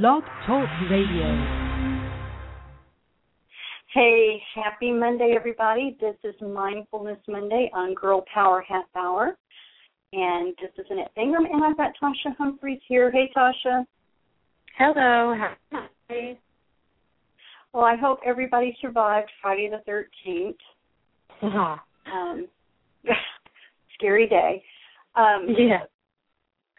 Blog Talk Radio. Hey, happy Monday, everybody. This is Mindfulness Monday on Girl Power Half Hour. And this is Annette Ingram, and I've got Tasha Humphreys here. Hey, Tasha. Hello. Hi. Well, I hope everybody survived Friday the 13th. Uh-huh. Um, scary day. Um, yeah.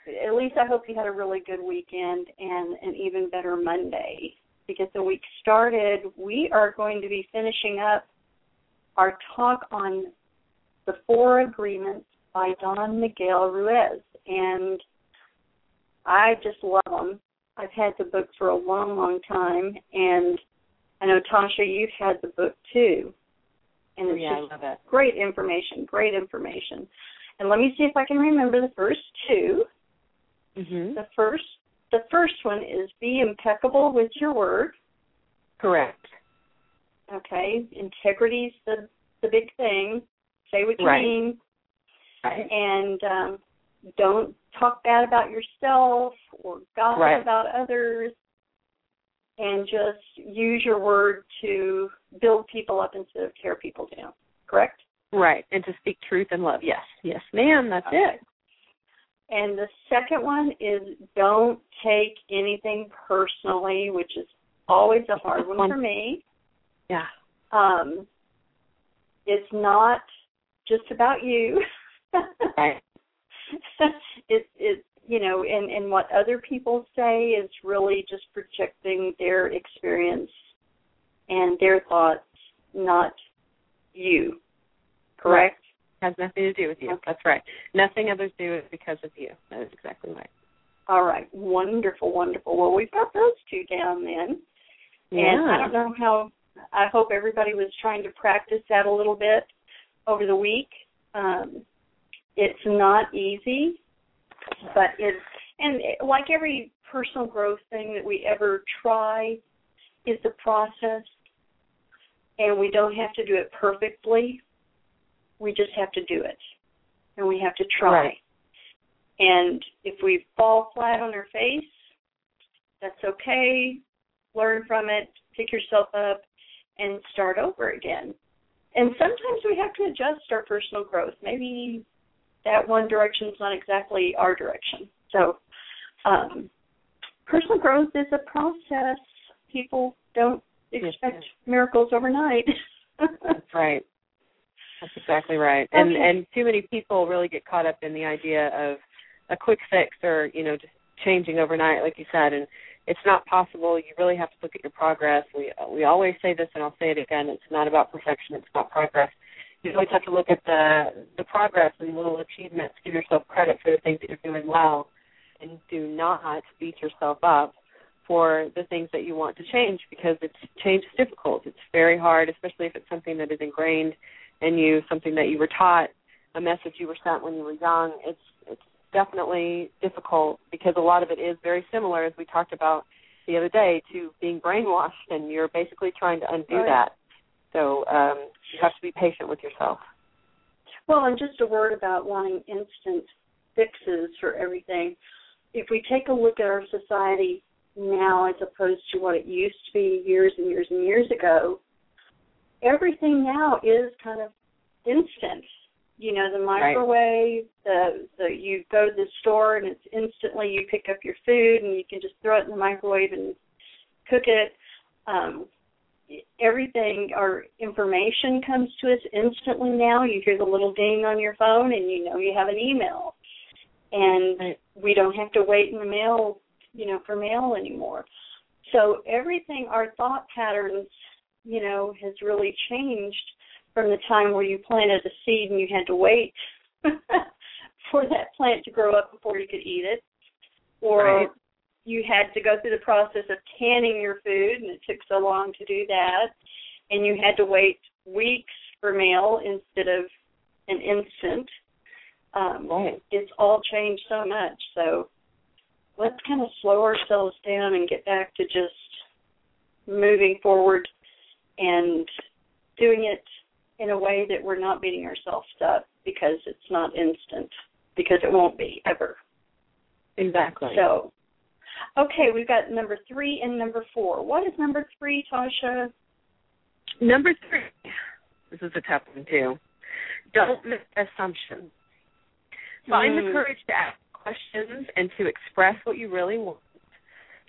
At least I hope you had a really good weekend and an even better Monday to get the week started, we are going to be finishing up our talk on the Four Agreements by Don Miguel Ruiz. And I just love them. I've had the book for a long, long time. And I know, Tasha, you've had the book too. And it's oh, yeah, just I love it. great information, great information. And let me see if I can remember the first 2 Mm-hmm. The first the first one is be impeccable with your word. Correct. Okay, integrity's the the big thing. Say what you Right. mean, Right. and um, don't talk bad about yourself or gossip Right. about others. And just use your word to build people up instead of tear people down. Correct? Right. And to speak truth and love. Yes. Yes, ma'am. That's Okay. it. And the second one is don't take anything personally, which is always a hard one for me. Yeah. Um, it's not just about you. Right. it it you know, and and what other people say is really just projecting their experience and their thoughts, not you. Correct? Has nothing to do with you. Okay. That's right. Nothing others do is because of you. That is exactly right. All right. Wonderful, wonderful. Well, we've got those two down then. Yeah. And I don't know how. I hope everybody was trying to practice that a little bit over the week. Um, it's not easy, but it's and it, like every personal growth thing that we ever try, is a process, and we don't have to do it perfectly. We just have to do it, and we have to try. Right. And if we fall flat on our face, that's okay. Learn from it, pick yourself up, and start over again. And sometimes we have to adjust our personal growth. Maybe that one direction is not exactly our direction. So, um, personal growth is a process. People don't expect yes. miracles overnight. That's right. That's exactly right. And Okay. and too many people really get caught up in the idea of a quick fix or, you know, just changing overnight like you said and it's not possible. You really have to look at your progress. We we always say this and I'll say it again, it's not about perfection, it's about progress. You always have to look at the the progress and little achievements, give yourself credit for the things that you're doing well and do not beat yourself up for the things that you want to change because it's change is difficult. It's very hard, especially if it's something that is ingrained in you, something that you were taught, a message you were sent when you were young. It's it's definitely difficult because a lot of it is very similar, as we talked about the other day, to being brainwashed, and you're basically trying to undo Right. that. So um, you have to be patient with yourself. Well, and just a word about wanting instant fixes for everything. If we take a look at our society now as opposed to what it used to be years and years and years ago, everything now is kind of instant. You know, the microwave, the the you go to the store and it's instantly you pick up your food and you can just throw it in the microwave and cook it. Um, everything our information comes to us instantly now you hear the little ding on your phone and you know you have an email and Right. we don't have to wait in the mail you know for mail anymore so everything our thought patterns you know has really changed from the time where you planted a seed and you had to wait for that plant to grow up before you could eat it or Right. you had to go through the process of canning your food and it took so long to do that and you had to wait weeks for mail instead of an instant um Right. it's all changed so much so let's kind of slow ourselves down and get back to just moving forward and doing it in a way that we're not beating ourselves up because it's not instant because it won't be ever Exactly. so Okay, we've got number three and number four. What is number three, Tasha? Number three. This is a tough one too. Don't make assumptions. Find Mm. the courage to ask questions and to express what you really want.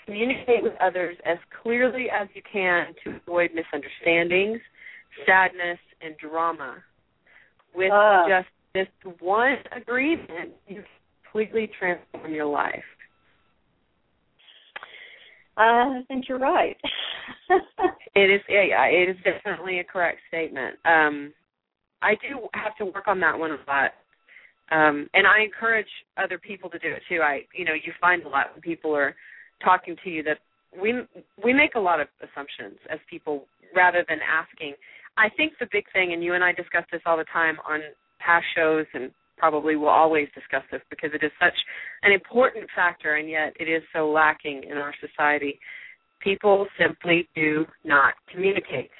Communicate with others as clearly as you can to avoid misunderstandings, sadness, and drama. With Ah. just this one agreement, you completely transform your life. I think you're right. It is yeah, it is definitely a correct statement. Um I do have to work on that one a lot. Um and I encourage other people to do it too. I you know, you find a lot when people are talking to you that we we make a lot of assumptions as people rather than asking. I think the big thing and you and I discuss this all the time on past shows and probably will always discuss this because it is such an important factor and yet it is so lacking in our society people simply do not communicate.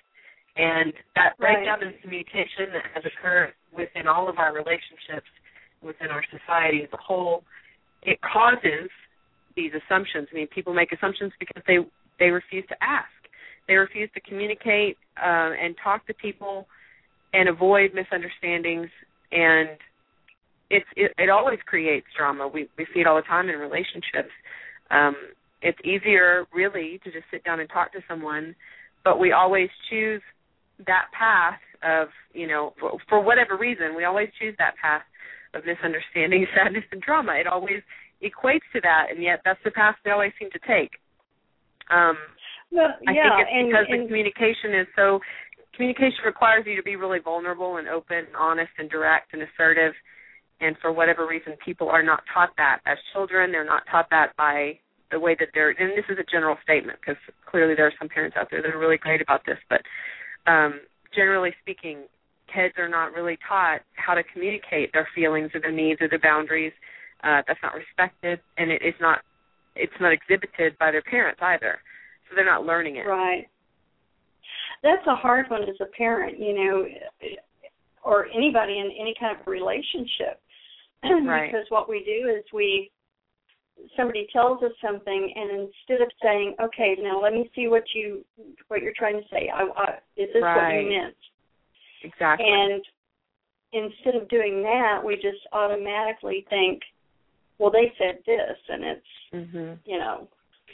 And that Right. breakdown in communication that has occurred within all of our relationships, within our society as a whole, it causes these assumptions. I mean, people make assumptions because they they refuse to ask. They refuse to communicate uh, and talk to people and avoid misunderstandings. And it's it, it always creates drama. We we see it all the time in relationships. Um, it's easier really to just sit down and talk to someone but we always choose that path of you know for, for whatever reason we always choose that path of misunderstanding sadness and drama it always equates to that and yet that's the path we always seem to take. Um well, i think it's and, because and the communication is so communication requires you to be really vulnerable and open and honest and direct and assertive and for whatever reason people are not taught that as children. They're not taught that by the way that they're and this is a general statement because clearly there are some parents out there that are really great about this but um generally speaking kids are not really taught how to communicate their feelings or their needs or their boundaries uh that's not respected and it is not it's not exhibited by their parents either so they're not learning it Right. That's a hard one as a parent, you know, or anybody in any kind of relationship. Right. because what we do is we somebody tells us something and instead of saying, "Okay, now let me see what you what you're trying to say. I, I is this what you meant?" exactly And instead of doing that, we just automatically think, "Well, they said this," and it's mhm you know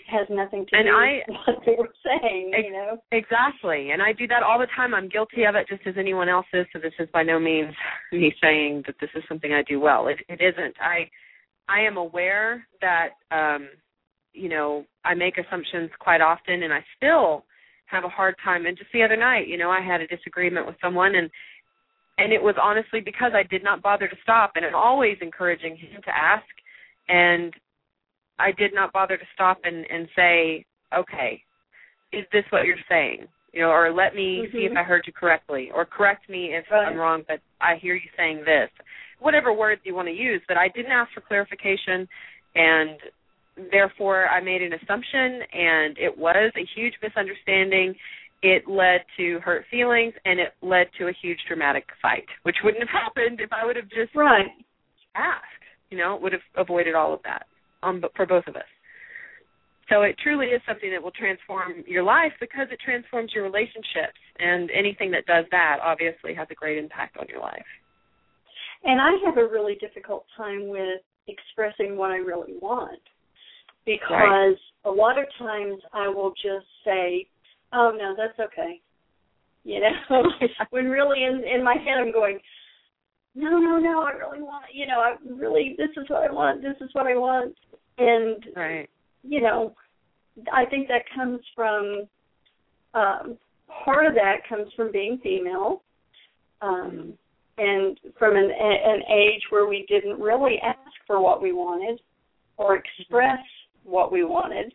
has nothing to And do I- with what they were saying. Ex- you know. Exactly. And I do that all the time. I'm guilty of it just as anyone else is, so this is by no means me saying that this is something I do well. It it isn't. I I am aware that um you know, I make assumptions quite often and I still have a hard time and just the other night, you know, I had a disagreement with someone and and it was honestly because I did not bother to stop and I'm always encouraging him to ask and I did not bother to stop and and say, "Okay, is this what you're saying?" You know, or let me see if Mhm. I heard you correctly, or correct me if Right. I'm wrong, but I hear you saying this. Whatever words you want to use, but I didn't ask for clarification, and therefore I made an assumption, and it was a huge misunderstanding. It led to hurt feelings, and it led to a huge dramatic fight, which wouldn't have happened if I would have just Right. asked. You know, it would have avoided all of that um, but for both of us. So it truly is something that will transform your life because it transforms your relationships, and anything that does that obviously has a great impact on your life. And I have a really difficult time with expressing what I really want because Right. a lot of times I will just say, "Oh no, that's okay," you know, when really in in my head I'm going, "No, no, no, I really want, you know, I really this is what I want, this is what I want," and Right. you know, I think that comes from um, part of that comes from being female, um, and from an, an age where we didn't really ask for what we wanted or express what we wanted,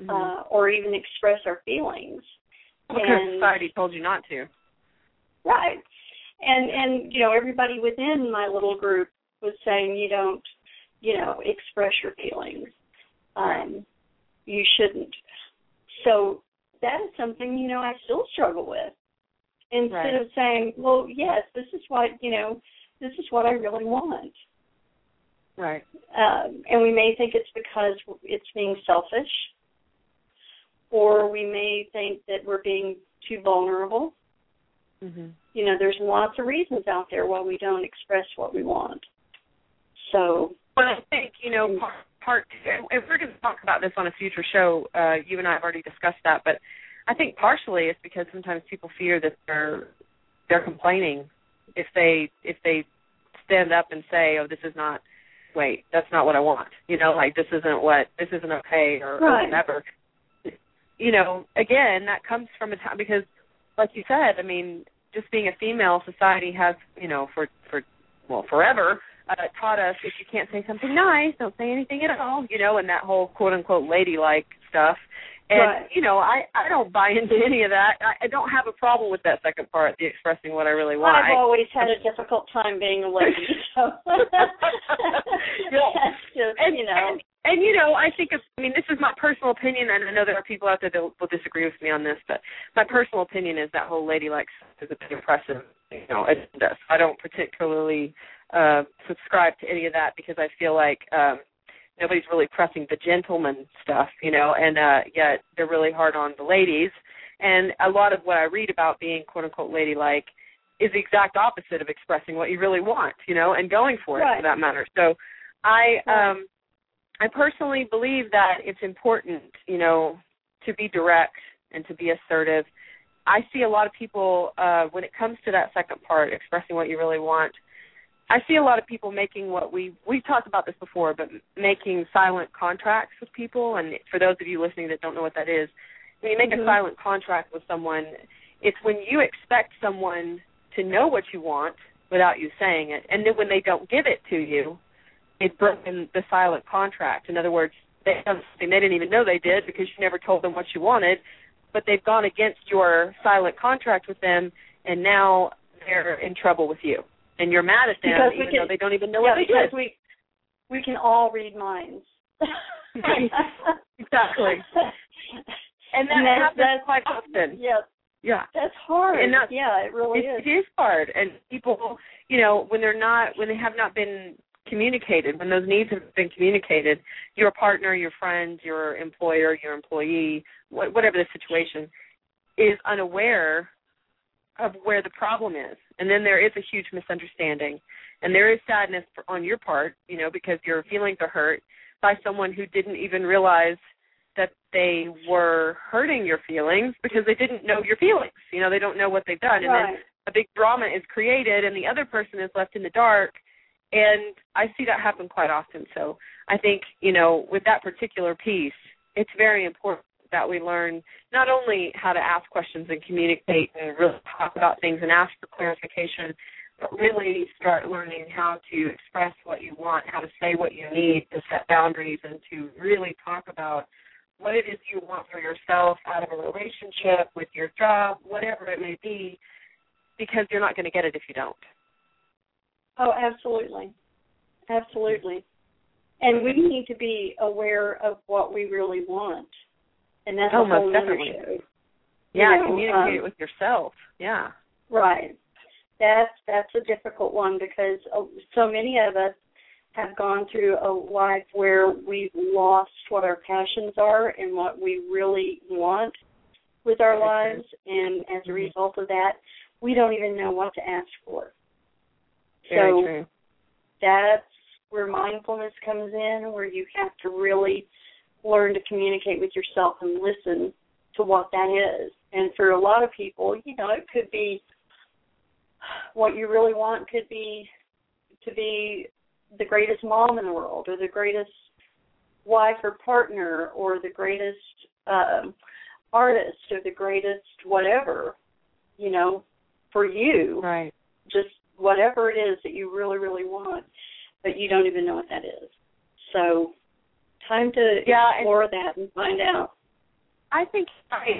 Mhm. uh, or even express our feelings. because and- society told you not to. Right. And and you know everybody within my little group was saying you don't you know express your feelings. Um you shouldn't. So that is something you know I still struggle with. Instead Right. of saying, well, yes, this is what, you know, this is what I really want. Right. Um, and we may think it's because it's being selfish, or we may think that we're being too vulnerable. Mm-hmm. You know, there's lots of reasons out there why we don't express what we want. So, but I think you know part, part and we're going to talk about this on a future show. Uh, you and I have already discussed that, but I think partially it's because sometimes people fear that they're they're complaining if they if they stand up and say, "Oh, this is not wait, that's not what I want." You know, like this isn't what this isn't okay or, right. or whatever. You know, again, that comes from a time because, like you said, I mean, just being a female, society has you know for for well forever uh, taught us if you can't say something nice, don't say anything at all. You know, and that whole quote unquote ladylike stuff. And right. you know, I I don't buy into any of that. I, I don't have a problem with that second part, the expressing what I really want. I've always had a difficult time being a lady, so yeah. just, and, you know. And, and you know, I think it's, I mean, this is my personal opinion, and I know there are people out there that will, disagree with me on this, but my personal opinion is that whole ladylike stuff is a bit impressive. You know, does. I don't particularly uh subscribe to any of that because I feel like um nobody's really pressing the gentleman stuff, you know, and uh yet they're really hard on the ladies. And a lot of what I read about being quote unquote ladylike is the exact opposite of expressing what you really want, you know, and going for it right. for that matter. So I um I personally believe that it's important, you know, to be direct and to be assertive. I see a lot of people uh when it comes to that second part, expressing what you really want, I see a lot of people making what we we've talked about this before, but making silent contracts with people. And for those of you listening that don't know what that is, when you make mm-hmm. a silent contract with someone, it's when you expect someone to know what you want without you saying it, and then when they don't give it to you, it's broken the silent contract. In other words, they done something they didn't even know they did because you never told them what you wanted, but they've gone against your silent contract with them, and now they're in trouble with you and you're mad at them because even can, though they don't even know yeah, what they because did. we we can all read minds. exactly. And that and that's, happens that's, quite often. Yeah. Yeah. That's hard. And that's, yeah, it really it, is. It is hard. And people, you know, when they're not, when they have not been communicated, when those needs have been communicated, your partner, your friend, your employer, your employee, whatever the situation, is unaware of where the problem is. And then there is a huge misunderstanding. And there is sadness on your part, you know, because your feelings are hurt by someone who didn't even realize that they were hurting your feelings because they didn't know your feelings. You know, they don't know what they've done. And right. then a big drama is created and the other person is left in the dark. And I see that happen quite often. So I think, you know, with that particular piece, it's very important that we learn not only how to ask questions and communicate and really talk about things and ask for clarification, but really start learning how to express what you want, how to say what you need, to set boundaries, and to really talk about what it is you want for yourself out of a relationship, with your job, whatever it may be, because you're not going to get it if you don't. Oh, absolutely. Absolutely. And we need to be aware of what we really want and that's oh, a whole definitely. show. Yeah, you know, communicate um, with yourself. Yeah. Right. That's that's a difficult one because uh, so many of us have gone through a life where we've lost what our passions are and what we really want with our lives, and as a Mhm. result of that, we don't even know what to ask for. Very so true. that's where mindfulness comes in, where you have to really learn to communicate with yourself and listen to what that is. And for a lot of people, you know, it could be what you really want could be to be the greatest mom in the world or the greatest wife or partner or the greatest um artist or the greatest whatever, you know, for you. Right. Just whatever it is that you really, really want, but you don't even know what that is. So time to Yeah, explore that and find out. I think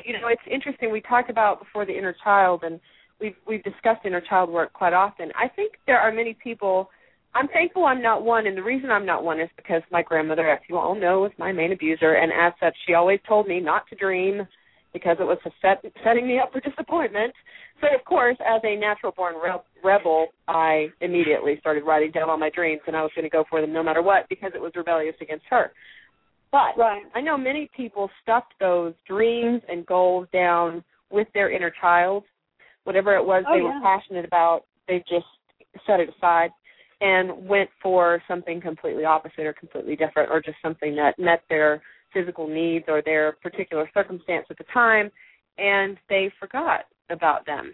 you know it's interesting. We talked about before the inner child, and we've we've discussed inner child work quite often. I think there are many people. I'm thankful I'm not one, and the reason I'm not one is because my grandmother, as you all know, was my main abuser, and as such, she always told me not to dream, because it was set, setting me up for disappointment. So, of course, as a natural born rebel, I immediately started writing down all my dreams, and I was going to go for them no matter what because it was rebellious against her. But right. I know many people stuffed those dreams and goals down with their inner child. Whatever it was oh, they yeah. were passionate about, they just set it aside and went for something completely opposite or completely different or just something that met their physical needs or their particular circumstance at the time and they forgot about them.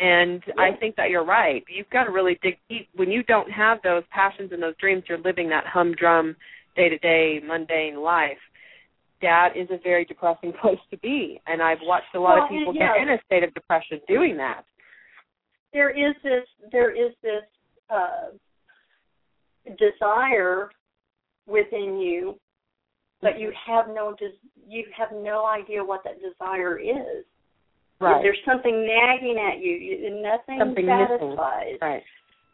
And yes. I think that you're right. You've got to really dig deep. When you don't have those passions and those dreams, you're living that humdrum, day to day, mundane life. That is a very depressing place to be. And I've watched a lot well, of people yeah. get in a state of depression doing that. There is this there is this uh desire within you but you have no you have no idea what that desire is. Right. There's something nagging at you. you nothing something satisfies. Missing. Right.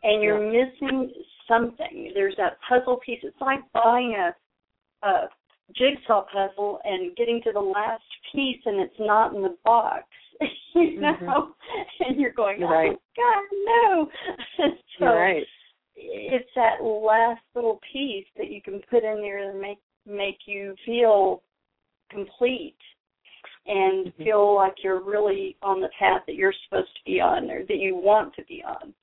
And you're yeah. missing something. There's that puzzle piece. It's like buying a a jigsaw puzzle and getting to the last piece and it's not in the box. you know? Mm-hmm. And you're going, Oh right. God, no. so right. it's that last little piece that you can put in there and make make you feel complete and mm-hmm. feel like you're really on the path that you're supposed to be on or that you want to be on.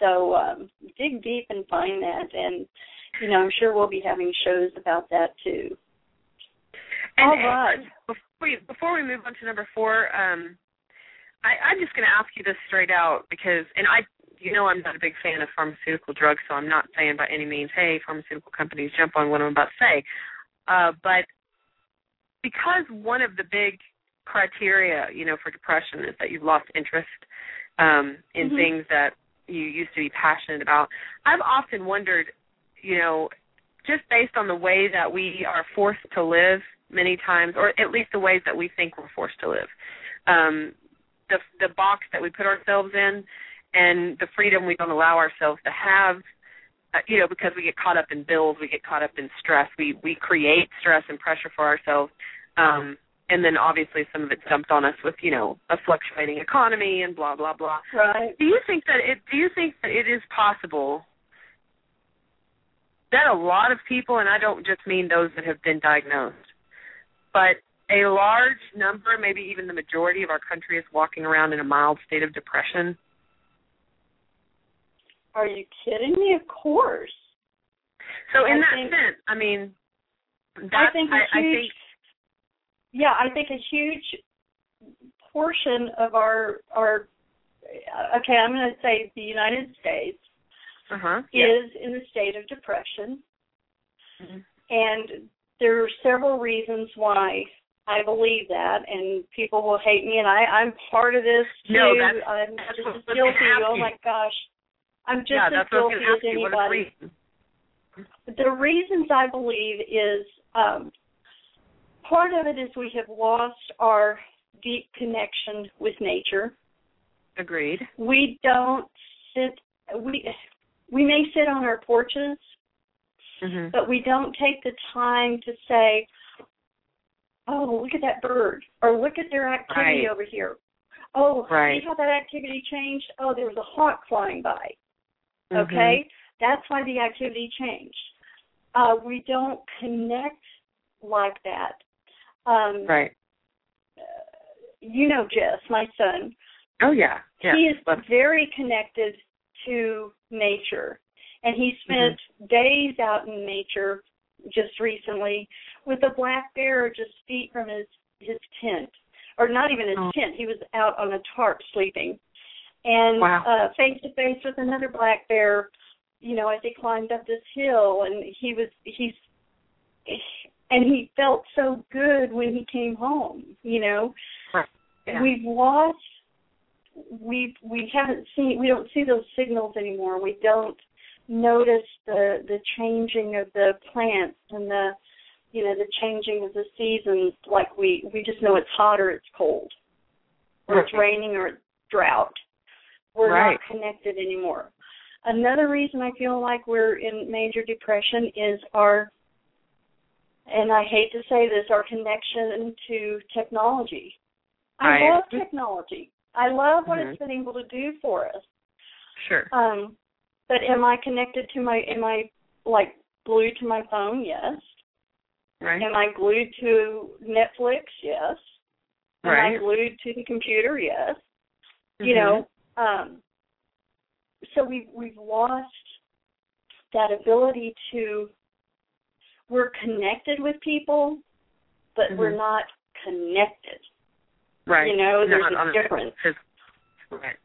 So um, dig deep and find that, and you know I'm sure we'll be having shows about that too. And, All right. Before we before we move on to number four, um, I, I'm just going to ask you this straight out because, and I you know I'm not a big fan of pharmaceutical drugs, so I'm not saying by any means, hey, pharmaceutical companies jump on what I'm about to say. Uh, but because one of the big criteria, you know, for depression is that you've lost interest um, in mm-hmm. things that you used to be passionate about, I've often wondered, you know, just based on the way that we are forced to live many times, or at least the ways that we think we're forced to live, um, the the box that we put ourselves in and the freedom we don't allow ourselves to have uh, you know because we get caught up in bills we get caught up in stress we we create stress and pressure for ourselves um and then obviously some of it's dumped on us with you know a fluctuating economy and blah blah blah right do you think that it do you think that it is possible that a lot of people and I don't just mean those that have been diagnosed but a large number, maybe even the majority of our country is walking around in a mild state of depression. Are you kidding me? Of course. So in I that think, sense, I mean, I think a I, huge, I think, yeah, I think a huge portion of our our okay, I'm going to say the United States uh-huh, is in a state of depression, mm-hmm. and there are several reasons why I believe that, and people will hate me, and I, I'm part of this too. No, that's, I'm that's just what as was guilty. Oh my gosh, I'm just yeah, as that's what I was guilty as ask you. What is the anybody. reason? The reasons I believe is um, part of it is we have lost our deep connection with nature. Agreed. We don't sit. We we may sit on our porches, Mm-hmm. but we don't take the time to say, "Oh, look at that bird," or "Look at their activity Right. over here." Oh, Right. see how that activity changed? Oh, there was a hawk flying by. Mm-hmm. Okay, that's why the activity changed. Uh, we don't connect like that. Um, Right. uh, you know, Jess, my son. Oh yeah. Yeah. He is very connected to nature, and he spent Mm-hmm. days out in nature just recently with a black bear just feet from his his tent, or not even his Oh. tent. He was out on a tarp sleeping, and Wow. uh, face to face with another black bear. You know, as he climbed up this hill, and he was he's and he felt so good when he came home. You know, yeah. we've lost we we haven't seen we don't see those signals anymore. We don't notice the the changing of the plants and the you know the changing of the seasons like we we just know it's hot or it's cold or it's raining or it's drought. We're Right. not connected anymore. Another reason I feel like we're in major depression is our and I hate to say this, our connection to technology. I Right. love technology. I love what Mhm. it's been able to do for us. Sure. Um, but am I connected to my? Am I like glued to my phone? Yes. Right. Am I glued to Netflix? Yes. Am I glued to the computer? Yes. You Mhm. know, um, so we've we've lost that ability to. We're connected with people, but we're Mhm. not connected. Right. You know, there's a difference. Right.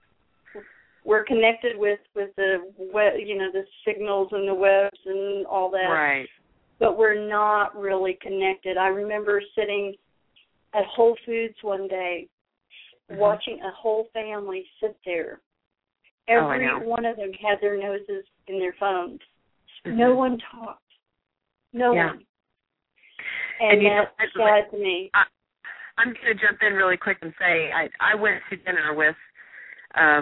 We're connected with with the web, you know, the signals and the webs and all that. Right. but we're not really connected. I remember sitting at Whole Foods one day Mhm. watching a whole family sit there. Oh, Every know. one of them had their noses in their phones. Mhm. No one talked. No Yeah. one. And, And you know, that's sad to me. I, I'm going to jump in really quick and say I I went to dinner with uh,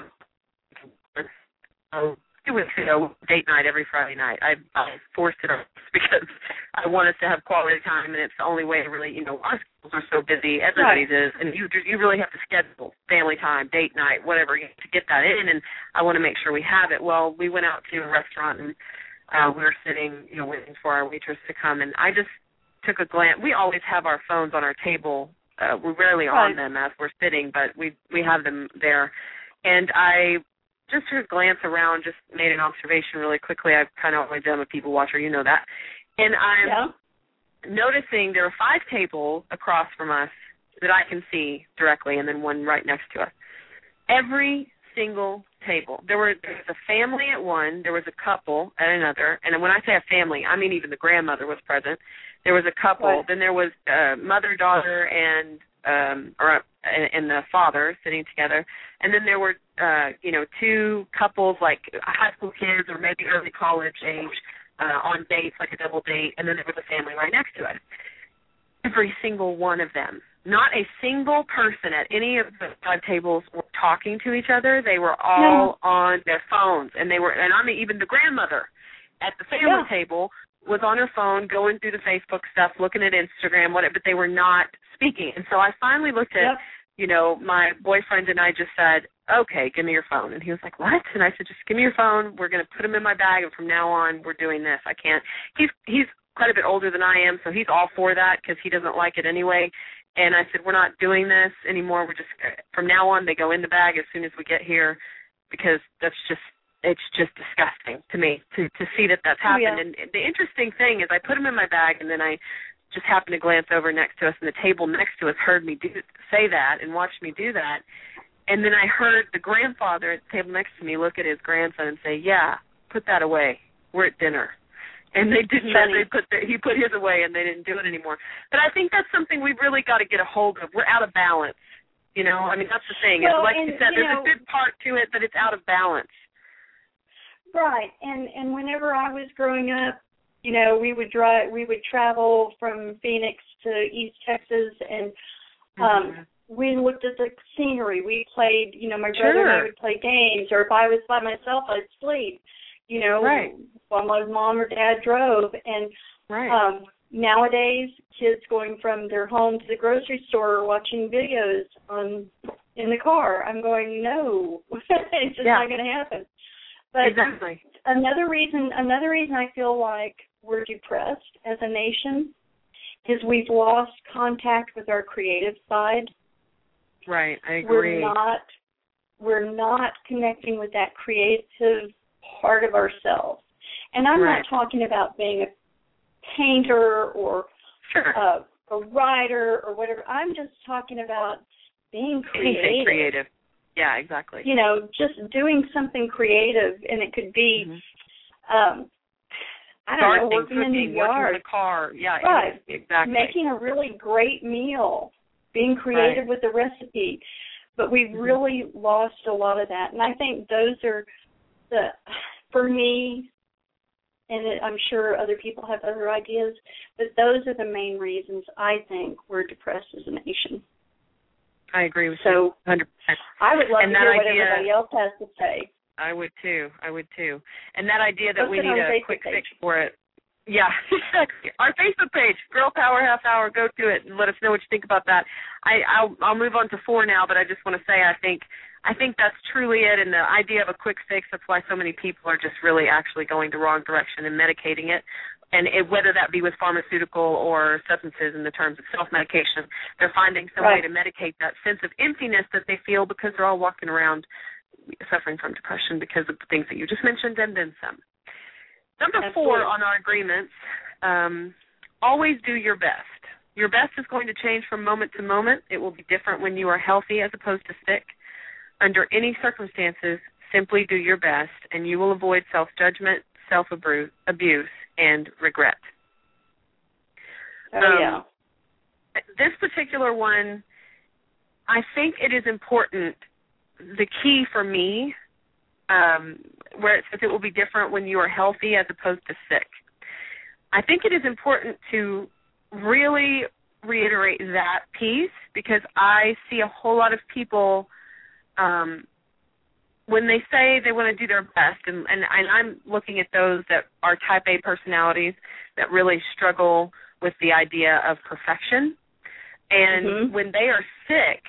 oh, two weeks ago date night every Friday night. I, I forced it on because I want us to have quality time, and it's the only way to really you know our schedules are so busy, everybody's is, and you you really have to schedule family time, date night, whatever to get that in, and I want to make sure we have it. Well, we went out to a restaurant and uh, we were sitting you know waiting for our waitress to come, and I just took a glance. We always have our phones on our table. Uh, we're rarely on them as we're sitting, but we we have them there. And I just a glance around, just made an observation really quickly. I've kind of always been a people watcher, you know that. And I'm Yeah. noticing there are five tables across from us that I can see directly, and then one right next to us. Every single table. There were there was a family at one, there was a couple at another, and when I say a family, I mean even the grandmother was present. There was a couple, Right. then there was uh, mother, daughter, and um or and, and the father sitting together, and then there were uh you know two couples like high school kids or maybe early college age uh on dates like a double date, and then there was a family right next to it. Every single one of them not a single person at any of the five tables were talking to each other. They were all on their phones, and they were, and I mean, even the grandmother at the family Yeah. table was on her phone, going through the Facebook stuff, looking at Instagram, whatever. But they were not speaking. And so I finally looked at, Yep. You know, my boyfriend and I just said, "Okay, give me your phone." And he was like, "What?" And I said, "Just give me your phone. We're going to put them in my bag, and from now on, we're doing this. I can't." He's he's quite a bit older than I am, so he's all for that because he doesn't like it anyway. And I said, we're not doing this anymore. We're just from now on they go in the bag as soon as we get here because that's just it's just disgusting to me to to see that that's Oh, happened. yeah. And the interesting thing is I put them in my bag and then I just happened to glance over next to us and the table next to us heard me do say that and watched me do that. And then I heard the grandfather at the table next to me look at his grandson and say, "Yeah, put that away. We're at dinner." And they didn't. Funny. They put the, he put his away, and they didn't do it anymore. But I think that's something we've really got to get a hold of. We're out of balance. You know, I mean that's the thing. Well, like and, you said, you there's know- a good part to it, but it's out of balance. Right. And and whenever I was growing up, you know, we would drive we would travel from Phoenix to East Texas and um Mhm. we looked at the scenery. We played, you know, my brother and I would play games or if I was by myself I'd sleep, you know, Right. while my mom or dad drove and right. um nowadays kids going from their home to the grocery store watching videos on in the car. I'm going, no. it's just Yeah. not gonna happen. But exactly. Another reason another reason I feel like we're depressed as a nation is we've lost contact with our creative side. Right. I agree. We're not we're not connecting with that creative part of ourselves. And I'm Right. not talking about being a painter or sure. a, a writer or whatever. I'm just talking about being Anything creative. Yeah, exactly. You know, just doing something creative and it could be Mhm. um I don't Gardening, know, working in the working in yard, the car. Yeah, Right. exactly. making a really great meal, being creative Right. with the recipe. But we've Mhm. really lost a lot of that. And I think those are the for me and I'm sure other people have other ideas, but those are the main reasons I think we're depressed as a nation. I agree with So you 100%. I would love And to hear what idea- everybody else has to say. I would too. I would too. And that idea that What's we need a Facebook quick page? fix for it. Yeah, exactly. Our Facebook page, Girl Power Half Hour. Go to it and let us know what you think about that. I, I'll I'll move on to four now, but I just want to say I think I think that's truly it. And the idea of a quick fix. That's why so many people are just really actually going the wrong direction and medicating it. And it, whether that be with pharmaceutical or substances in the terms of self-medication, they're finding some right. way to medicate that sense of emptiness that they feel because they're all walking around suffering from depression because of the things that you just mentioned and then some. Number Absolutely. four on our agreements, um, always do your best. Your best is going to change from moment to moment. It will be different when you are healthy as opposed to sick. Under any circumstances, simply do your best, and you will avoid self judgment, self abuse, and regret. Oh Um, yeah. This particular one, I think it is important. The key for me, um, where it says it will be different when you are healthy as opposed to sick. I think it is important to really reiterate that piece because I see a whole lot of people um, when they say they want to do their best, and, and, and I'm looking at those that are type A personalities that really struggle with the idea of perfection. And Mhm. when they are sick,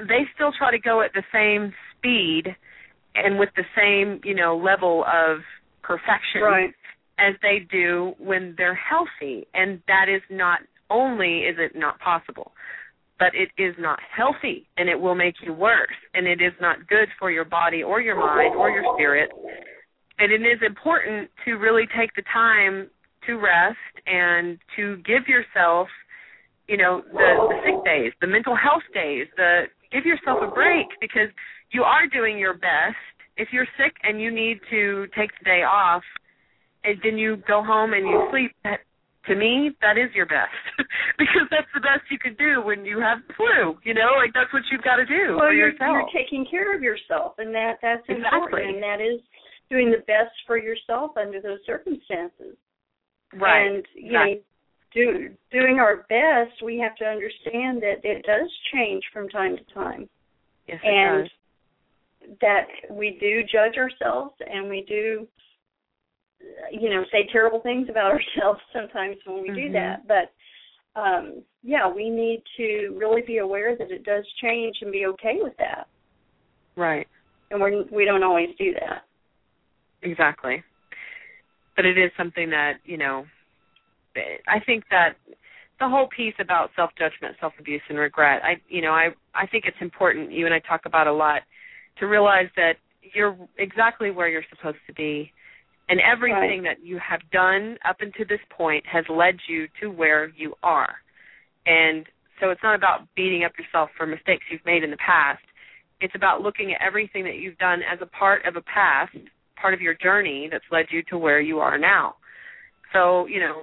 they still try to go at the same speed and with the same, you know, level of perfection Right. as they do when they're healthy. And that is not only is it not possible, but it is not healthy and it will make you worse and it is not good for your body or your mind or your spirit. And it is important to really take the time to rest and to give yourself, you know, the, the sick days, the mental health days, the give yourself a break because you are doing your best. If you're sick and you need to take the day off and then you go home and you sleep, to me, that is your best because that's the best you can do when you have the flu. You know, like that's what you've got to do well, you're, you're taking care of yourself, and that that's Exactly. important, and that is doing the best for yourself under those circumstances. right. And you know, do, doing our best, we have to understand that it does change from time to time, yes, it and does. that we do judge ourselves, and we do, you know, say terrible things about ourselves sometimes when we do Mhm. that. But um yeah, we need to really be aware that it does change and be okay with that. Right. And we're we don't always do that. Exactly. But it is something that, you know, I think that the whole piece about self-judgment, self-abuse and regret, I you know, I I think it's important you and I talk about a lot to realize that you're exactly where you're supposed to be and everything that you have done up until this point has led you to where you are. And so it's not about beating up yourself for mistakes you've made in the past. It's about looking at everything that you've done as a part of a past, part of your journey that's led you to where you are now. So, you know,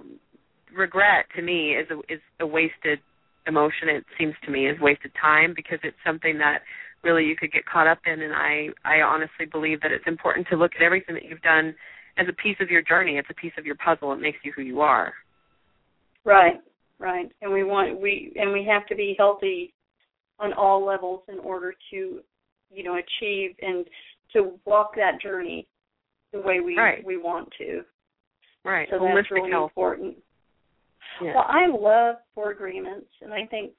regret to me is a is a wasted emotion. It seems to me is wasted time because it's something that really you could get caught up in and I I honestly believe that it's important to look at everything that you've done as a piece of your journey. It's a piece of your puzzle. It makes you who you are. Right. Right. And we want we and we have to be healthy on all levels in order to, you know, achieve and to walk that journey the way we Right. we want to. Right. So Holistic that's really health. important. Yeah. Well, I love four agreements, and I think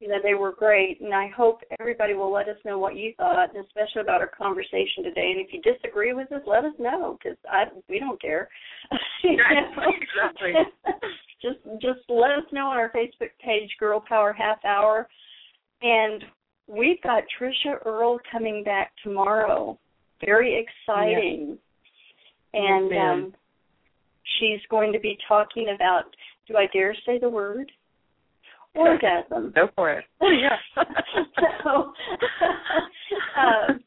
you know they were great. And I hope everybody will let us know what you thought, and especially about our conversation today. And if you disagree with us, let us know because I we don't care. Exactly. just just let us know on our Facebook page, Girl Power Half Hour, and we've got Trisha Earl coming back tomorrow. Very exciting. And Yes, um, she's going to be talking about do I dare say the word? Orgasm. Go for it. yeah. so um,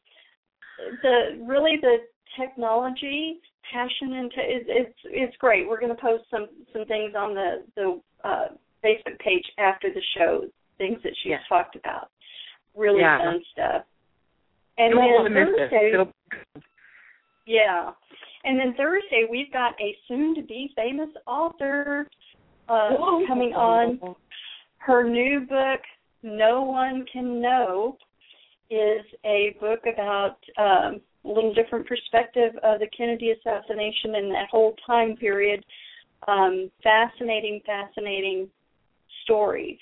the really the technology passion and t- is it's it's great. We're going to post some some things on the the uh, Facebook page after the show, things that she's Yes. talked about. Really Yeah. fun stuff. And then wanna miss it. Thursday, yeah. And then Thursday we've got a soon to be famous author uh coming on. Her new book, No One Can Know, is a book about um a little different perspective of the Kennedy assassination and that whole time period um, fascinating, fascinating story.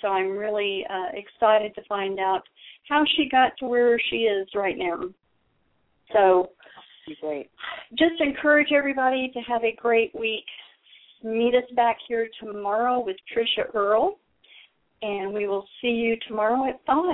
So I'm really uh, excited to find out how she got to where she is right now. So great. Just encourage everybody to have a great week. Meet us back here tomorrow with Trisha Earle, and we will see you tomorrow at 5.